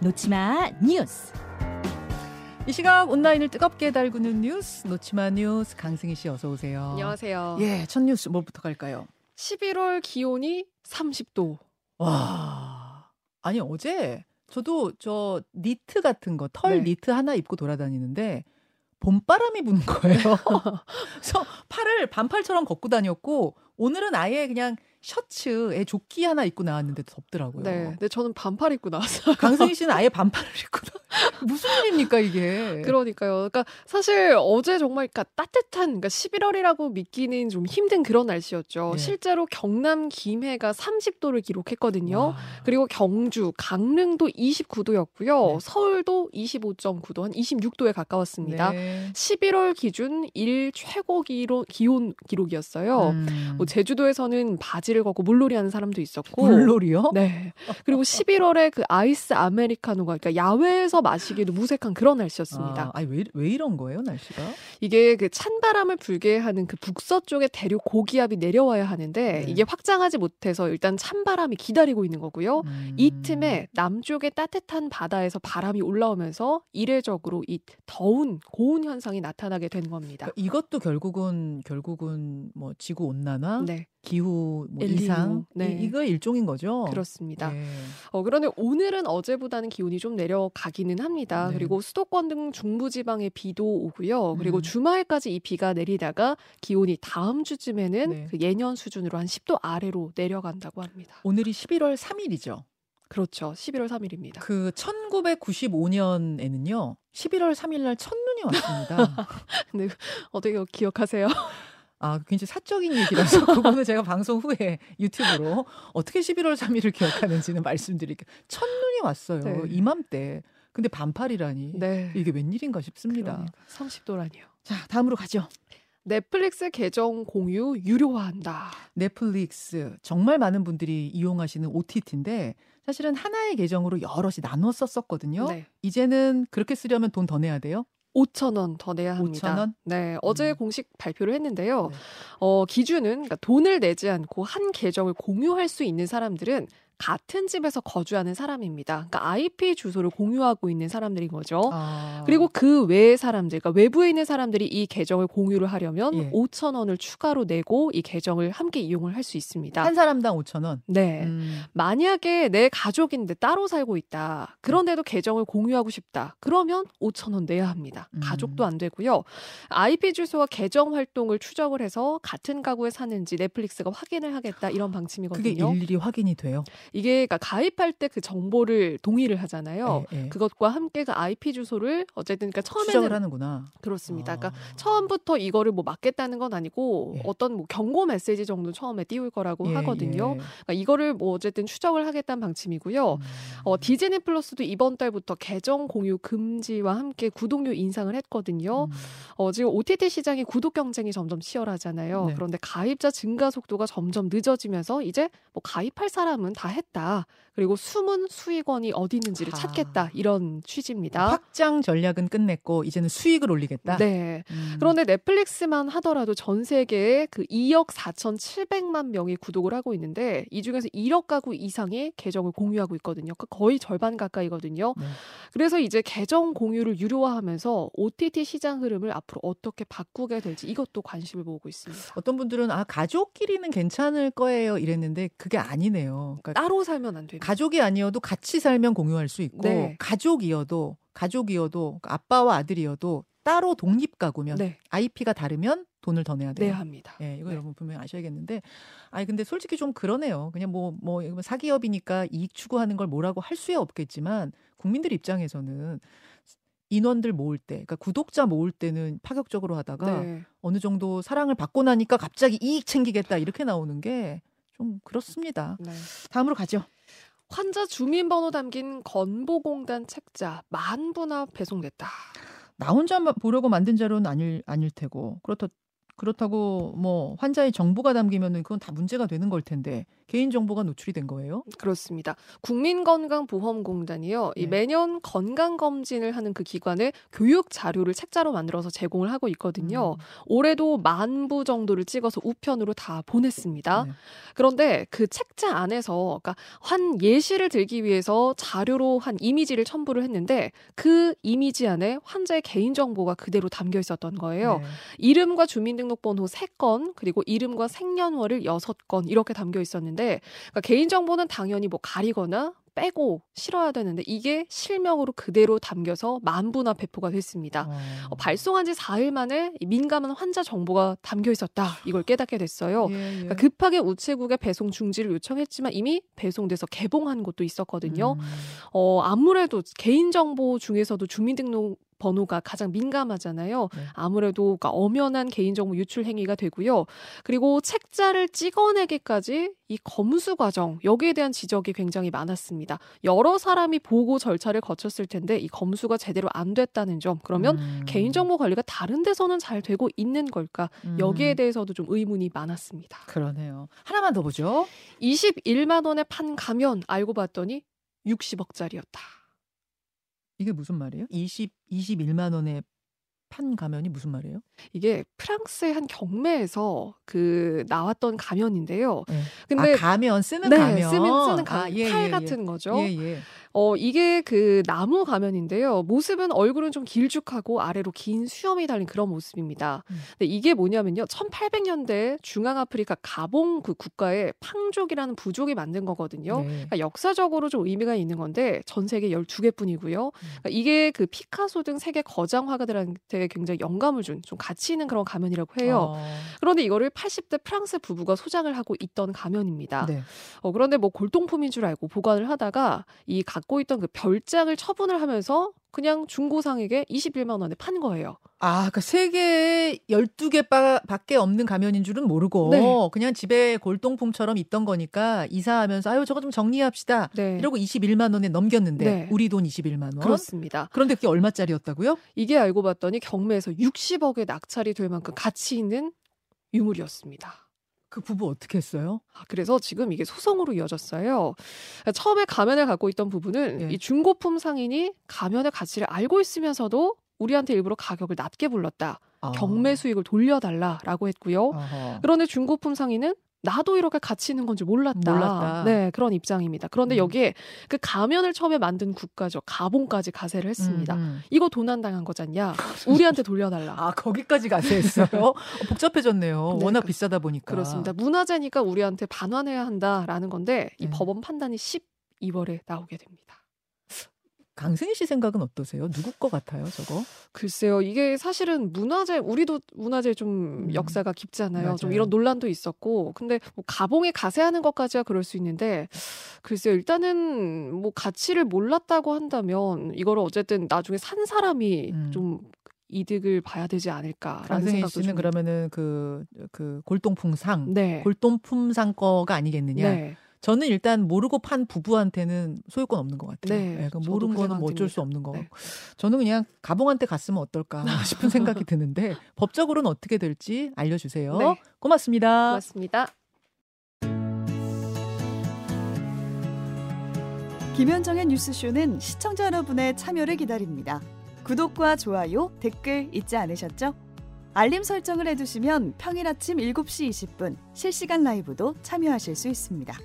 놓치마 뉴스. 이 시각 온라인을 뜨겁게 달구는 뉴스 놓치마 뉴스 강승희 씨 어서 오세요. 안녕하세요. 예, 첫 뉴스 뭐부터 갈까요? 11월 기온이 30도. 와. 아니 어제 저도 저 니트 같은 거, 털 네. 니트 하나 입고 돌아다니는데 봄바람이 부는 거예요. 그래서 팔을 반팔처럼 걷고 다녔고 오늘은 아예 그냥 셔츠에 조끼 하나 입고 나왔는데 덥더라고요. 네. 근데 저는 반팔 입고 나왔어요. 강승희 씨는 아예 반팔을 입고 나... 무슨 일입니까 이게? 그러니까요. 그러니까 사실 어제 정말 그러니까 따뜻한 그러니까 11월이라고 믿기는 좀 힘든 그런 날씨였죠. 네. 실제로 경남 김해가 30도를 기록했거든요. 와. 그리고 경주, 강릉도 29도였고요. 네. 서울도 25.9도, 한 26도에 가까웠습니다. 네. 11월 기준 일 최고 기로, 기온 기록이었어요. 음. 뭐 제주도에서는 바지 를 걷고 물놀이 하는 사람도 있었고 물놀이요? 네. 그리고 11월에 그 아이스 아메리카노가 그러니까 야외에서 마시기에도 무색한 그런 날씨였습니다. 아, 아니 왜, 왜 이런 거예요 날씨가? 이게 그 찬바람을 불게 하는 그 북서쪽에 대륙 고기압이 내려와야 하는데 네. 이게 확장하지 못해서 일단 찬바람이 기다리고 있는 거고요. 음. 이 틈에 남쪽의 따뜻한 바다에서 바람이 올라오면서 이례적으로 이 더운 고온 현상이 나타나게 된 겁니다. 그러니까 이것도 결국은 결국은 뭐 지구 온난화, 네, 기후 뭐. 이상 네. 이, 이거 일종인 거죠. 그렇습니다. 네. 어, 그런데 오늘은 어제보다는 기온이 좀 내려가기는 합니다. 네. 그리고 수도권 등 중부 지방에 비도 오고요. 그리고 음. 주말까지 이 비가 내리다가 기온이 다음 주쯤에는 네. 그 예년 수준으로 한 10도 아래로 내려간다고 합니다. 오늘이 11월 3일이죠. 그렇죠. 11월 3일입니다. 그 1995년에는요. 11월 3일 날 첫눈이 왔습니다. 어떻게 기억하세요? 아, 굉장히 사적인 얘기라서 그거는 제가 방송 후에 유튜브로 어떻게 11월 3일을 기억하는지는 말씀드릴게요. 첫눈이 왔어요. 네. 이맘때. 근데 반팔이라니. 네. 이게 웬일인가 싶습니다. 30도라니요. 자, 다음으로 가죠. 넷플릭스 계정 공유 유료화한다. 넷플릭스 정말 많은 분들이 이용하시는 OTT인데 사실은 하나의 계정으로 여럿이 나눠 썼었거든요. 네. 이제는 그렇게 쓰려면 돈 더 내야 돼요? 5천 원 더 내야 합니다. 5천 원? 네, 어제 음. 공식 발표를 했는데요. 네. 어, 기준은 그러니까 돈을 내지 않고 한 계정을 공유할 수 있는 사람들은 같은 집에서 거주하는 사람입니다. 그러니까 IP 주소를 공유하고 있는 사람들인 거죠. 아, 그리고 그 외의 사람들, 그러니까 외부에 있는 사람들이 이 계정을 공유를 하려면 예. 5천 원을 추가로 내고 이 계정을 함께 이용을 할 수 있습니다. 한 사람당 5천 원. 네. 음, 만약에 내 가족인데 따로 살고 있다. 그런데도 계정을 공유하고 싶다. 그러면 5천 원 내야 합니다. 음. 가족도 안 되고요. IP 주소와 계정 활동을 추적을 해서 같은 가구에 사는지 넷플릭스가 확인을 하겠다 이런 그게 방침이거든요. 일일이 확인이 돼요. 이게 그러니까 가입할 때 그 정보를 동의를 하잖아요. 예, 예. 그것과 함께 그 IP 주소를 어쨌든 그러니까 처음에는 하는구나. 그렇습니다. 그러니까 아. 처음부터 이거를 뭐 막겠다는 건 아니고 예. 어떤 뭐 경고 메시지 정도 처음에 띄울 거라고 예, 하거든요. 예. 그러니까 이거를 뭐 어쨌든 추적을 하겠다는 방침이고요. 음. 어, 디즈니 플러스도 이번 달부터 계정 공유 금지와 함께 구독료 인상을 했거든요. 음. 어, 지금 OTT 시장이 구독 경쟁이 점점 치열하잖아요. 네. 그런데 가입자 증가 속도가 점점 늦어지면서 이제 뭐 가입할 사람은 다 했다. 그리고 숨은 수익원이 어디 있는지를 아. 찾겠다. 이런 취지입니다. 확장 전략은 끝냈고 이제는 수익을 올리겠다. 네. 음. 그런데 넷플릭스만 하더라도 전 세계에 그 2억 4,700만 명이 구독을 하고 있는데 이 중에서 1억 가구 이상의 계정을 공유하고 있거든요. 그 거의 절반 가까이거든요. 네. 그래서 이제 계정 공유를 유료화하면서 OTT 시장 흐름을 앞으로 어떻게 바꾸게 될지 이것도 관심을 모으고 있습니다. 어떤 분들은 아 가족끼리는 괜찮을 거예요 이랬는데 그게 아니네요. 그러니까 따로 살면 안 됩니다. 가족이 아니어도 같이 살면 공유할 수 있고 네. 가족이어도 가족이어도 아빠와 아들이어도 따로 독립 가구면 네, IP가 다르면 돈을 더 내야 돼요. 내야 합니다. 예, 이거 네. 여러분 분명히 아셔야겠는데, 아니 근데 솔직히 좀 그러네요. 그냥 뭐뭐 사기업이니까 이익 추구하는 걸 뭐라고 할 수야 없겠지만 국민들 입장에서는 인원들 모을 때, 그러니까 구독자 모을 때는 파격적으로 하다가 네. 어느 정도 사랑을 받고 나니까 갑자기 이익 챙기겠다 이렇게 나오는 게 좀 그렇습니다. 네. 다음으로 가죠. 환자 주민번호 담긴 건보공단 책자 만 부나 배송됐다. 나 혼자 보려고 만든 자료는 아닐 아닐 테고 그렇다 그렇다고 뭐 환자의 정보가 담기면은 그건 다 문제가 되는 걸 텐데 개인 정보가 노출이 된 거예요? 그렇습니다. 국민건강보험공단이요. 이 네. 매년 건강 검진을 하는 그 기관에 교육 자료를 책자로 만들어서 제공을 하고 있거든요. 음. 올해도 만 부 정도를 찍어서 우편으로 다 보냈습니다. 네. 그런데 그 책자 안에서 그러니까 한 예시를 들기 위해서 자료로 한 이미지를 첨부를 했는데 그 이미지 안에 환자의 개인 정보가 그대로 담겨 있었던 거예요. 네. 이름과 주민등 록번호 3건 그리고 이름과 생년월일 6건 이렇게 담겨 있었는데 그러니까 개인정보는 당연히 뭐 가리거나 빼고 실어야 되는데 이게 실명으로 그대로 담겨서 만부나 배포가 됐습니다. 어. 어, 발송한 지 4일 만에 이 민감한 환자 정보가 담겨 있었다. 이걸 깨닫게 됐어요. 예, 예. 그러니까 급하게 우체국에 배송 중지를 요청했지만 이미 배송돼서 개봉한 곳도 있었거든요. 음. 어, 아무래도 개인정보 중에서도 주민등록 번호가 가장 민감하잖아요. 네. 아무래도 그러니까 엄연한 개인정보 유출 행위가 되고요. 그리고 책자를 찍어내기까지 이 검수 과정 여기에 대한 지적이 굉장히 많았습니다. 여러 사람이 보고 절차를 거쳤을 텐데 이 검수가 제대로 안 됐다는 점. 그러면 음. 개인정보 관리가 다른 데서는 잘 되고 있는 걸까? 여기에 음. 대해서도 좀 의문이 많았습니다. 그러네요. 하나만 더 보죠. 21만 원에 판 가면 알고 봤더니 60억짜리였다. 이게 무슨 말이에요? 20 21만 원에 판 가면이 무슨 말이에요? 이게 프랑스의 한 경매에서 그 나왔던 가면인데요. 네. 근데 아, 가면 쓰는 네, 가면. 쓰면 쓰는 가면 아, 예, 팔 예, 같은 거죠. 어 이게 그 나무 가면인데요. 모습은 얼굴은 좀 길쭉하고 아래로 긴 수염이 달린 그런 모습입니다. 음. 근데 이게 뭐냐면요. 1800년대 중앙 아프리카 가봉 그 국가의 팡족이라는 부족이 만든 거거든요. 네. 그러니까 역사적으로 좀 의미가 있는 건데 전 세계 12개 뿐이고요. 음. 그러니까 이게 그 피카소 등 세계 거장 화가들한테 굉장히 영감을 준 좀 가치 있는 그런 가면이라고 해요. 어, 그런데 이거를 80대 프랑스 부부가 소장을 하고 있던 가면입니다. 네. 어, 그런데 뭐 골동품인 줄 알고 보관을 하다가 이 갖고 있던 그 별장을 처분을 하면서 그냥 중고상에게 21만 원에 판 거예요. 아, 그 세계 12개 바, 밖에 없는 가면인 줄은 모르고 네. 그냥 집에 골동품처럼 있던 거니까 이사하면서 아유 저거 좀 정리합시다. 네. 이러고 21만 원에 넘겼는데 네. 우리 돈 21만 원. 그렇습니다. 그런데 그게 얼마짜리였다고요? 이게 알고 봤더니 경매에서 60억에 낙찰이 될 만큼 가치 있는 유물이었습니다. 그 부부 어떻게 했어요? 아, 그래서 지금 이게 소송으로 이어졌어요. 처음에 가면을 갖고 있던 부부는 예. 이 중고품 상인이 가면의 가치를 알고 있으면서도 우리한테 일부러 가격을 낮게 불렀다. 아. 경매 수익을 돌려달라라고 했고요. 어허. 그런데 중고품 상인은 나도 이렇게 가치 있는 건지 몰랐다. 몰랐다. 네, 그런 입장입니다. 그런데 음. 여기에 그 가면을 처음에 만든 국가죠. 가봉까지 가세를 했습니다. 음, 음. 이거 도난당한 거잖냐. 우리한테 돌려달라. 아 거기까지 가세했어요. 어, 복잡해졌네요. 네, 워낙 그- 비싸다 보니까. 그렇습니다. 문화재니까 우리한테 반환해야 한다라는 건데 이 네. 법원 판단이 12월에 나오게 됩니다. 강승희 씨 생각은 어떠세요? 누구 거 같아요, 저거? 글쎄요, 이게 사실은 문화재, 우리도 문화재 좀 음. 역사가 깊잖아요. 좀 맞아요. 이런 논란도 있었고, 근데 뭐 가봉에 가세하는 것까지야 그럴 수 있는데, 글쎄요, 일단은 뭐 가치를 몰랐다고 한다면, 이거를 어쨌든 나중에 산 사람이 음. 좀 이득을 봐야 되지 않을까라는 강승희 생각도 씨는 좀. 그러면은 그, 그 골동품상, 네. 골동품상 거가 아니겠느냐? 네. 저는 일단 모르고 판 부부한테는 소유권 없는 것 같아요. 네, 그 저도 모르는 그 거는 뭐 어쩔 수. 없는 거. 네. 저는 그냥 가봉한테 갔으면 어떨까 싶은 생각이 드는데 법적으로는 어떻게 될지 알려주세요. 네. 고맙습니다. 고맙습니다. 김현정의 뉴스쇼는 시청자 여러분의 참여를 기다립니다. 구독과 좋아요, 댓글 잊지 않으셨죠? 알림 설정을 해두시면 평일 아침 7시 20분 실시간 라이브도 참여하실 수 있습니다.